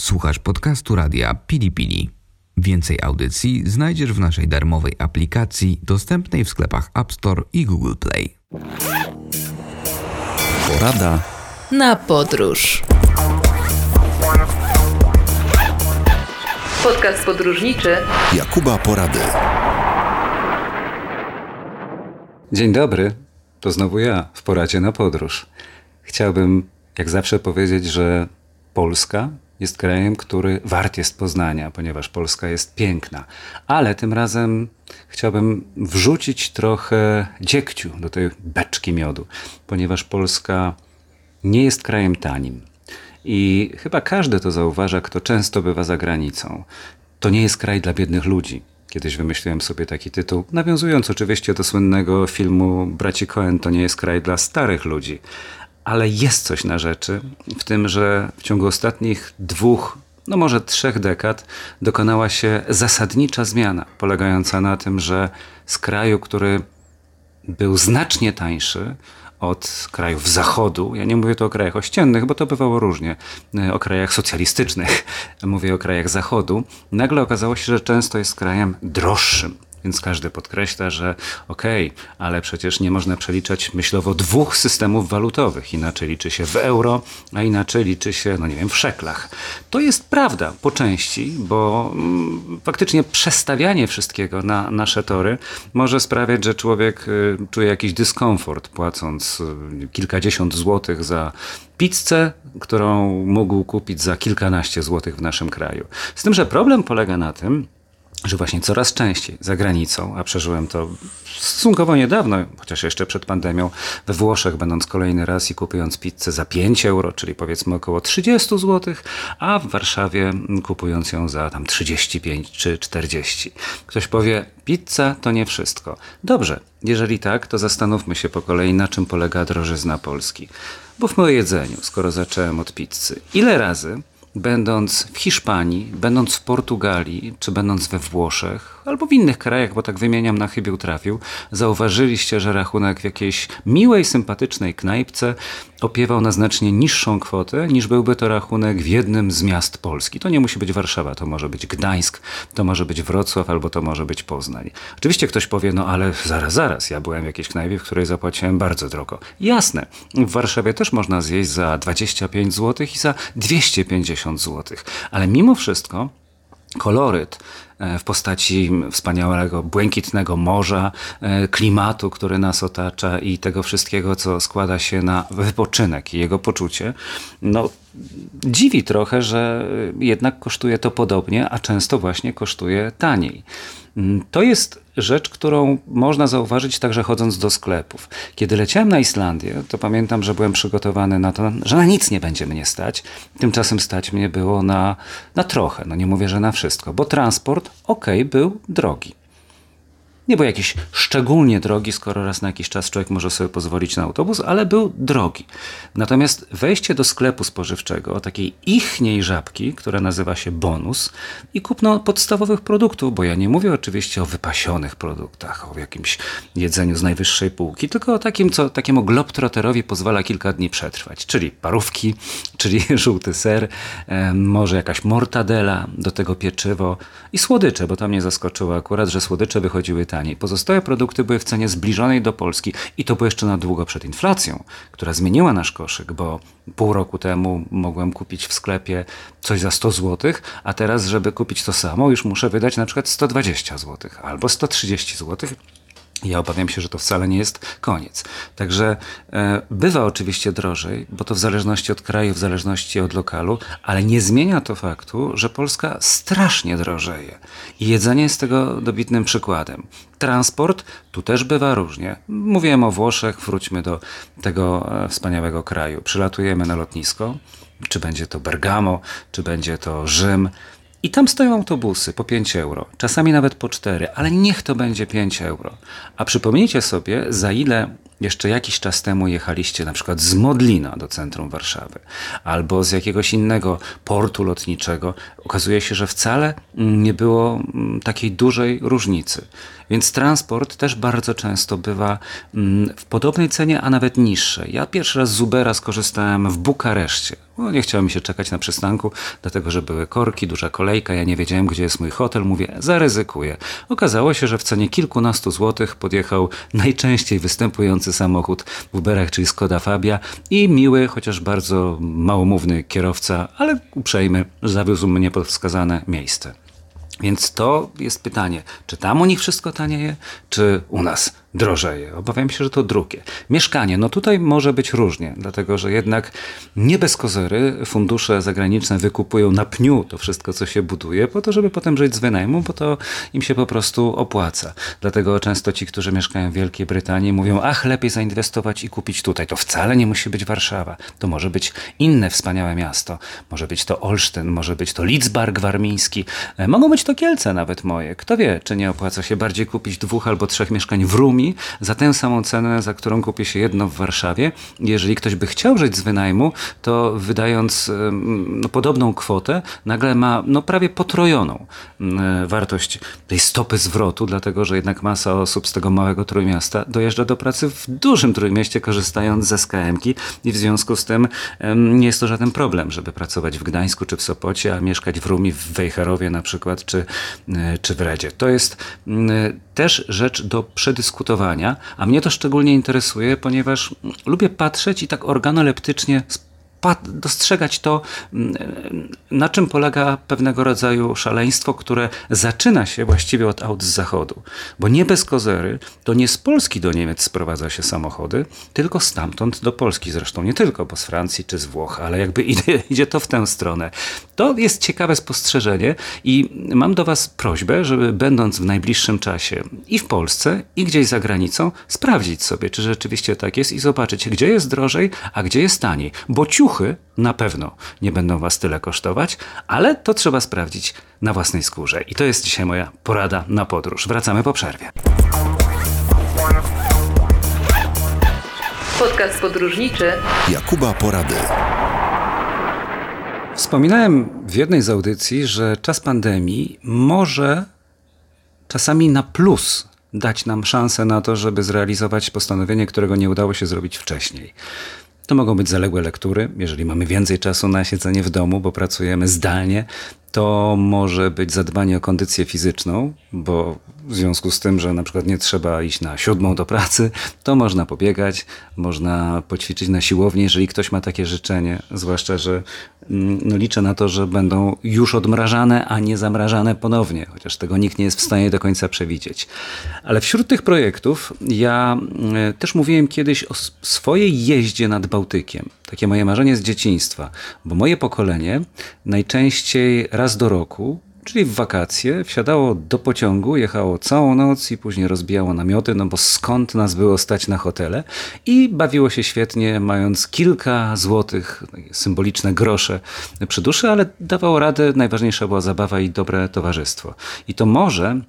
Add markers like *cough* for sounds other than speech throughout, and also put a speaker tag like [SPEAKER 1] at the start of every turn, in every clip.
[SPEAKER 1] Słuchasz podcastu radia Pili Pili. Więcej audycji znajdziesz w naszej darmowej aplikacji dostępnej w sklepach App Store i Google Play.
[SPEAKER 2] Porada
[SPEAKER 3] na podróż. Podcast podróżniczy
[SPEAKER 2] Jakuba Porady.
[SPEAKER 4] Dzień dobry, to znowu ja w poradzie na podróż. Chciałbym, jak zawsze, powiedzieć, że Polska jest krajem, który wart jest poznania, ponieważ Polska jest piękna. Ale tym razem chciałbym wrzucić trochę dziegciu do tej beczki miodu, ponieważ Polska nie jest krajem tanim. I chyba każdy to zauważa, kto często bywa za granicą. To nie jest kraj dla biednych ludzi. Kiedyś wymyśliłem sobie taki tytuł, nawiązując oczywiście do słynnego filmu Braci Cohen, to nie jest kraj dla starych ludzi ale jest coś na rzeczy w tym, że w ciągu ostatnich dwóch, no może trzech dekad dokonała się zasadnicza zmiana, polegająca na tym, że z kraju, który był znacznie tańszy, od krajów zachodu. Ja nie mówię tu o krajach ościennych, bo to bywało różnie. O krajach socjalistycznych, *laughs* mówię o krajach zachodu. Nagle okazało się, że często jest krajem droższym. Więc każdy podkreśla, że okej, okay, ale przecież nie można przeliczać myślowo dwóch systemów walutowych. Inaczej liczy się w euro, a inaczej liczy się, no nie wiem, w szeklach. To jest prawda po części, bo mm, faktycznie przestawianie wszystkiego na nasze tory może sprawiać, że człowiek y, czuje jakiś dyskomfort, płacąc y, kilkadziesiąt złotych za pizzę, którą mógł kupić za kilkanaście złotych w naszym kraju. Z tym, że problem polega na tym, że właśnie coraz częściej za granicą, a przeżyłem to stosunkowo niedawno, chociaż jeszcze przed pandemią, we Włoszech, będąc kolejny raz i kupując pizzę za 5 euro, czyli powiedzmy około 30 zł, a w Warszawie kupując ją za tam 35 czy 40. Ktoś powie, pizza to nie wszystko. Dobrze, jeżeli tak, to zastanówmy się po kolei, na czym polega drożyzna Polski. Mówmy o jedzeniu, skoro zacząłem od pizzy. Ile razy będąc w Hiszpanii, będąc w Portugalii, czy będąc we Włoszech, albo w innych krajach, bo tak wymieniam na chybił trafił, zauważyliście, że rachunek w jakiejś miłej, sympatycznej knajpce opiewał na znacznie niższą kwotę, niż byłby to rachunek w jednym z miast Polski. To nie musi być Warszawa, to może być Gdańsk, to może być Wrocław, albo to może być Poznań. Oczywiście ktoś powie, no ale zaraz, zaraz, ja byłem w jakiejś knajpie, w której zapłaciłem bardzo drogo. Jasne, w Warszawie też można zjeść za 25 zł i za 250 zł, ale mimo wszystko koloryt e, w postaci wspaniałego, błękitnego morza, e, klimatu, który nas otacza i tego wszystkiego, co składa się na wypoczynek i jego poczucie, no dziwi trochę, że jednak kosztuje to podobnie, a często właśnie kosztuje taniej. Mm, to jest rzecz, którą można zauważyć także chodząc do sklepów. Kiedy leciałem na Islandię, to pamiętam, że byłem przygotowany na to, że na nic nie będzie mnie stać. Tymczasem stać mnie było na, na trochę, no nie mówię, że na wszystko, bo transport, ok, był drogi. Nie był jakiś szczególnie drogi, skoro raz na jakiś czas człowiek może sobie pozwolić na autobus, ale był drogi. Natomiast wejście do sklepu spożywczego, takiej ichniej żabki, która nazywa się bonus i kupno podstawowych produktów, bo ja nie mówię oczywiście o wypasionych produktach, o jakimś jedzeniu z najwyższej półki, tylko o takim, co takiemu globtroterowi pozwala kilka dni przetrwać, czyli parówki, *laughs* czyli żółty ser, może jakaś mortadela, do tego pieczywo i słodycze, bo tam mnie zaskoczyło akurat, że słodycze wychodziły taniej. Pozostałe produkty były w cenie zbliżonej do Polski i to było jeszcze na długo przed inflacją, która zmieniła nasz koszyk, bo pół roku temu mogłem kupić w sklepie coś za 100 zł, a teraz, żeby kupić to samo, już muszę wydać na przykład 120 zł albo 130 zł ja obawiam się, że to wcale nie jest koniec. Także e, bywa oczywiście drożej, bo to w zależności od kraju, w zależności od lokalu, ale nie zmienia to faktu, że Polska strasznie drożeje. I jedzenie jest tego dobitnym przykładem. Transport tu też bywa różnie. Mówiłem o Włoszech, wróćmy do tego e, wspaniałego kraju. Przylatujemy na lotnisko, czy będzie to Bergamo, czy będzie to Rzym i tam stoją autobusy po 5 euro, czasami nawet po 4, ale niech to będzie 5 euro. A przypomnijcie sobie, za ile jeszcze jakiś czas temu jechaliście na przykład z Modlina do centrum Warszawy albo z jakiegoś innego portu lotniczego. Okazuje się, że wcale nie było mm, takiej dużej różnicy. Więc transport też bardzo często bywa mm, w podobnej cenie, a nawet niższej. Ja pierwszy raz z Ubera skorzystałem w Bukareszcie No, nie chciało mi się czekać na przystanku, dlatego że były korki, duża kolejka, ja nie wiedziałem, gdzie jest mój hotel. Mówię, zaryzykuję. Okazało się, że w cenie kilkunastu złotych podjechał najczęściej występujący samochód w Uberach, czyli Skoda Fabia i miły, chociaż bardzo małomówny kierowca, ale uprzejmy, zawiózł mnie pod wskazane miejsce. Więc to jest pytanie, czy tam u nich wszystko tanieje, czy u nas drożeje? Obawiam się, że to drugie. Mieszkanie, no tutaj może być różnie, dlatego że jednak nie bez kozery fundusze zagraniczne wykupują na pniu to wszystko, co się buduje, po to, żeby potem żyć z wynajmu, bo to im się po prostu opłaca. Dlatego często ci, którzy mieszkają w Wielkiej Brytanii, mówią, ach, lepiej zainwestować i kupić tutaj. To wcale nie musi być Warszawa. To może być inne wspaniałe miasto. Może być to Olsztyn, może być to Lidzbark warmiński, e, mogą być to Kielce nawet moje. Kto wie, czy nie opłaca się bardziej kupić dwóch albo trzech mieszkań w Rumi za tę samą cenę, za którą kupi się jedno w Warszawie. Jeżeli ktoś by chciał żyć z wynajmu, to wydając no, podobną kwotę, nagle ma no, prawie potrojoną wartość tej stopy zwrotu, dlatego że jednak masa osób z tego małego trójmiasta dojeżdża do pracy w dużym trójmieście, korzystając ze SKM-ki i w związku z tym nie jest to żaden problem, żeby pracować w Gdańsku czy w Sopocie, a mieszkać w Rumi, w Wejherowie na przykład, czy, e, czy w Redzie. To jest też rzecz do przedyskutowania, a mnie to szczególnie interesuje, ponieważ lubię patrzeć i tak organoleptycznie dostrzegać to, mm, na czym polega pewnego rodzaju szaleństwo, które zaczyna się właściwie od aut z zachodu. Bo nie bez kozery to nie z Polski do Niemiec sprowadza się samochody, tylko stamtąd do Polski. Zresztą nie tylko, bo z Francji czy z Włoch, ale jakby *laughs* idzie, idzie to w tę stronę. To jest ciekawe spostrzeżenie i mam do Was prośbę, żeby będąc w najbliższym czasie i w Polsce, i gdzieś za granicą, sprawdzić sobie, czy rzeczywiście tak jest i zobaczyć, gdzie jest drożej, a gdzie jest taniej. Bo ciuchy ciuchy na pewno nie będą Was tyle kosztować, ale to trzeba sprawdzić na własnej skórze. I to jest dzisiaj moja porada na podróż. Wracamy po przerwie.
[SPEAKER 3] Podcast podróżniczy
[SPEAKER 2] Jakuba Porady.
[SPEAKER 4] Wspominałem w jednej z audycji, że czas pandemii może czasami na plus dać nam szansę na to, żeby zrealizować postanowienie, którego nie udało się zrobić wcześniej. To mogą być zaległe lektury, jeżeli mamy więcej czasu na siedzenie w domu, bo pracujemy zdalnie, to może być zadbanie o kondycję fizyczną, bo w związku z tym, że na przykład nie trzeba iść na siódmą do pracy, to można pobiegać, można poćwiczyć na siłowni, jeżeli ktoś ma takie życzenie, zwłaszcza, że no, liczę na to, że będą już odmrażane, a nie zamrażane ponownie, chociaż tego nikt nie jest w stanie do końca przewidzieć. Ale wśród tych projektów ja mm, też mówiłem kiedyś o swojej jeździe nad Bałtykiem. Takie moje marzenie z dzieciństwa, bo moje pokolenie najczęściej raz do roku czyli w wakacje, wsiadało do pociągu, jechało całą noc i później rozbijało namioty, no bo skąd nas było stać na hotele i bawiło się świetnie, mając kilka złotych, symboliczne grosze przy duszy, ale dawało radę, najważniejsza była zabawa i dobre towarzystwo. I to może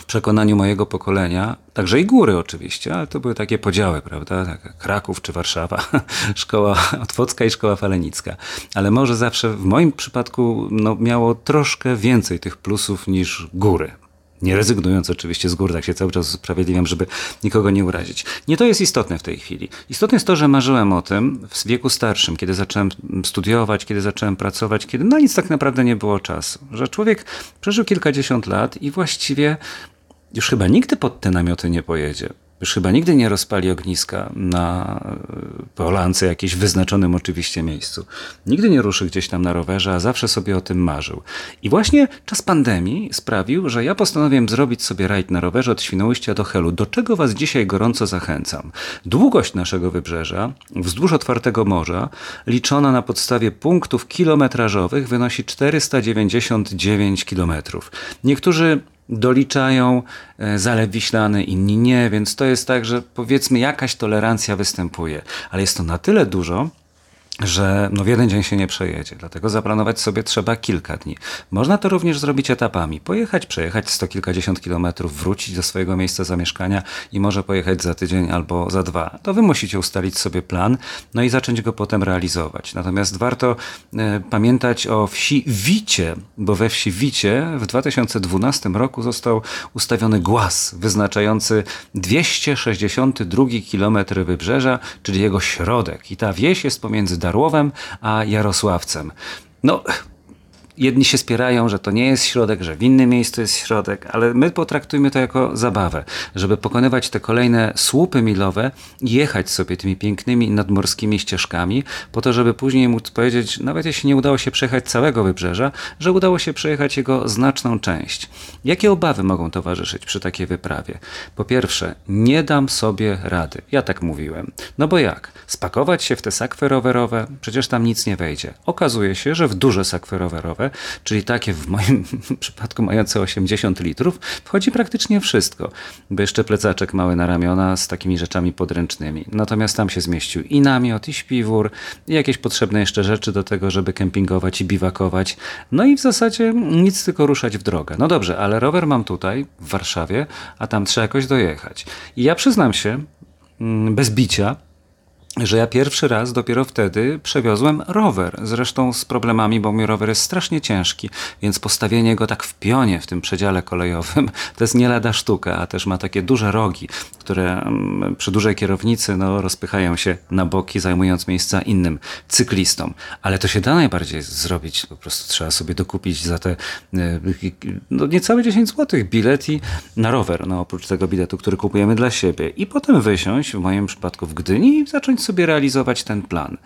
[SPEAKER 4] w przekonaniu mojego pokolenia, także i góry oczywiście, ale to były takie podziały, prawda? Tak, Kraków czy Warszawa, *laughs* szkoła otwocka i szkoła falenicka. Ale może zawsze w moim przypadku no, miało troszkę więcej tych plusów niż góry. Nie rezygnując oczywiście z gór, tak się cały czas usprawiedliwiam, żeby nikogo nie urazić. Nie to jest istotne w tej chwili. Istotne jest to, że marzyłem o tym w wieku starszym, kiedy zacząłem studiować, kiedy zacząłem pracować, kiedy na nic tak naprawdę nie było czasu. Że człowiek przeżył kilkadziesiąt lat i właściwie już chyba nigdy pod te namioty nie pojedzie. Już chyba nigdy nie rozpali ogniska na e, polance jakimś wyznaczonym oczywiście miejscu. Nigdy nie ruszy gdzieś tam na rowerze, a zawsze sobie o tym marzył. I właśnie czas pandemii sprawił, że ja postanowiłem zrobić sobie rajd na rowerze od Świnoujścia do Helu, do czego Was dzisiaj gorąco zachęcam. Długość naszego wybrzeża wzdłuż otwartego morza, liczona na podstawie punktów kilometrażowych, wynosi 499 kilometrów. Niektórzy doliczają e, Zalew Wiślany, inni nie, więc to jest tak, że powiedzmy jakaś tolerancja występuje, ale jest to na tyle dużo, że no w jeden dzień się nie przejedzie. Dlatego zaplanować sobie trzeba kilka dni. Można to również zrobić etapami. Pojechać, przejechać sto kilkadziesiąt kilometrów, wrócić do swojego miejsca zamieszkania i może pojechać za tydzień albo za dwa. To wy musicie ustalić sobie plan, no i zacząć go potem realizować. Natomiast warto e, pamiętać o wsi Wicie, bo we wsi Wicie w 2012 roku został ustawiony głaz wyznaczający 262 kilometry wybrzeża, czyli jego środek. I ta wieś jest pomiędzy Darłowem a Jarosławcem. No, jedni się spierają, że to nie jest środek, że w innym miejscu jest środek, ale my potraktujmy to jako zabawę, żeby pokonywać te kolejne słupy milowe jechać sobie tymi pięknymi nadmorskimi ścieżkami, po to, żeby później móc powiedzieć, nawet jeśli nie udało się przejechać całego wybrzeża, że udało się przejechać jego znaczną część. Jakie obawy mogą towarzyszyć przy takiej wyprawie? Po pierwsze, nie dam sobie rady. Ja tak mówiłem. No bo jak? Spakować się w te sakwy rowerowe? Przecież tam nic nie wejdzie. Okazuje się, że w duże sakwy rowerowe czyli takie w moim *laughs* przypadku mające 80 litrów, wchodzi praktycznie wszystko, bo jeszcze plecaczek mały na ramiona z takimi rzeczami podręcznymi. Natomiast tam się zmieścił i namiot, i śpiwór, i jakieś potrzebne jeszcze rzeczy do tego, żeby kempingować i biwakować. No i w zasadzie nic, tylko ruszać w drogę. No dobrze, ale rower mam tutaj, w Warszawie, a tam trzeba jakoś dojechać. I ja przyznam się, mm, bez bicia, że ja pierwszy raz dopiero wtedy przewiozłem rower. Zresztą z problemami, bo mój rower jest strasznie ciężki, więc postawienie go tak w pionie w tym przedziale kolejowym *laughs* to jest nie lada sztuka, a też ma takie duże rogi, które mm, przy dużej kierownicy no, rozpychają się na boki, zajmując miejsca innym cyklistom. Ale to się da najbardziej zrobić. Po prostu trzeba sobie dokupić za te e, no, niecałe 10 zł bilet i na rower, no, oprócz tego biletu, który kupujemy dla siebie. I potem wysiąść, w moim przypadku w Gdyni i zacząć sobie realizować ten plan.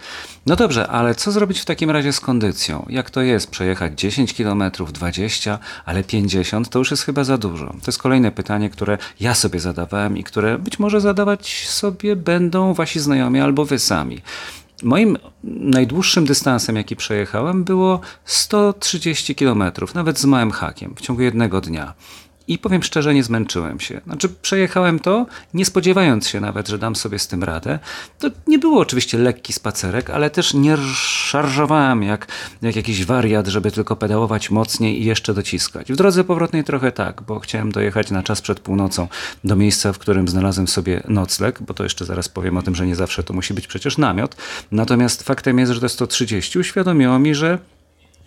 [SPEAKER 4] No dobrze, ale co zrobić w takim razie z kondycją? Jak to jest przejechać 10 km, 20, ale 50 to już jest chyba za dużo. To jest kolejne pytanie, które ja sobie zadawałem i które być może zadawać sobie będą wasi znajomi albo wy sami. Moim najdłuższym dystansem, jaki przejechałem, było 130 km, nawet z małym hakiem, w ciągu jednego dnia. I powiem szczerze, nie zmęczyłem się. Znaczy, przejechałem to, nie spodziewając się nawet, że dam sobie z tym radę. To nie było oczywiście lekki spacerek, ale też nie szarżowałem jak, jak jakiś wariat, żeby tylko pedałować mocniej i jeszcze dociskać. W drodze powrotnej trochę tak, bo chciałem dojechać na czas przed północą do miejsca, w którym znalazłem sobie nocleg, bo to jeszcze zaraz powiem o tym, że nie zawsze to musi być przecież namiot. Natomiast faktem jest, że to 130 uświadomiło mi, że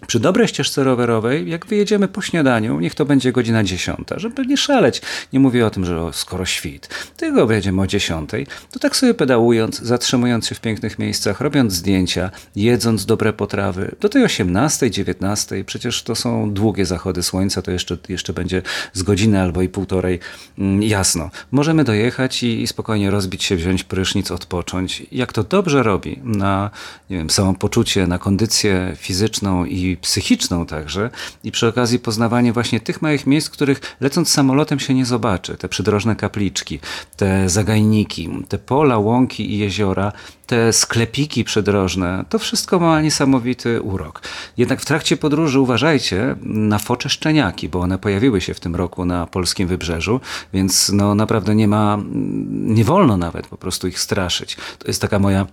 [SPEAKER 4] przy dobrej ścieżce rowerowej, jak wyjedziemy po śniadaniu, niech to będzie godzina 10, żeby nie szaleć. Nie mówię o tym, że skoro świt, tylko wyjedziemy o 10, to tak sobie pedałując, zatrzymując się w pięknych miejscach, robiąc zdjęcia, jedząc dobre potrawy, do tej 18, 19, przecież to są długie zachody słońca, to jeszcze, jeszcze będzie z godziny albo i półtorej mm, jasno. Możemy dojechać i, i spokojnie rozbić się, wziąć prysznic, odpocząć. Jak to dobrze robi na nie wiem, samopoczucie, na kondycję fizyczną i psychiczną także i przy okazji poznawanie właśnie tych małych miejsc, których lecąc samolotem się nie zobaczy. Te przydrożne kapliczki, te zagajniki, te pola, łąki i jeziora, te sklepiki przydrożne, to wszystko ma niesamowity urok. Jednak w trakcie podróży uważajcie na focze szczeniaki, bo one pojawiły się w tym roku na polskim wybrzeżu, więc no naprawdę nie ma, nie wolno nawet po prostu ich straszyć. To jest taka moja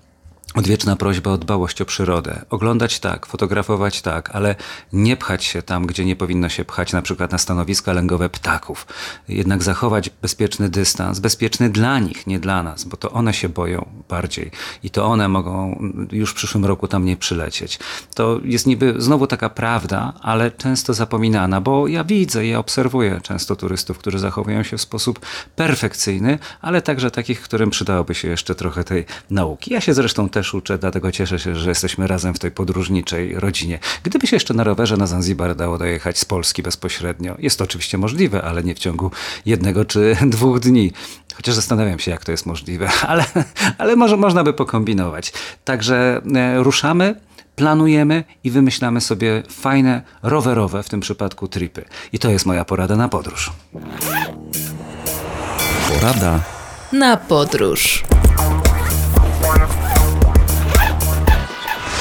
[SPEAKER 4] Odwieczna prośba o dbałość o przyrodę. Oglądać tak, fotografować tak, ale nie pchać się tam, gdzie nie powinno się pchać, na przykład na stanowiska lęgowe ptaków. Jednak zachować bezpieczny dystans, bezpieczny dla nich, nie dla nas, bo to one się boją bardziej i to one mogą już w przyszłym roku tam nie przylecieć. To jest niby znowu taka prawda, ale często zapominana, bo ja widzę, ja obserwuję często turystów, którzy zachowują się w sposób perfekcyjny, ale także takich, którym przydałoby się jeszcze trochę tej nauki. Ja się zresztą też też uczę, dlatego cieszę się, że jesteśmy razem w tej podróżniczej rodzinie. Gdyby się jeszcze na rowerze na Zanzibar dało dojechać z Polski bezpośrednio, jest to oczywiście możliwe, ale nie w ciągu jednego czy *laughs* dwóch dni. Chociaż zastanawiam się, jak to jest możliwe, *laughs* ale, ale może można by pokombinować. Także e, ruszamy planujemy i wymyślamy sobie fajne, rowerowe, w tym przypadku tripy. I to jest moja porada na podróż.
[SPEAKER 2] Porada
[SPEAKER 3] na podróż.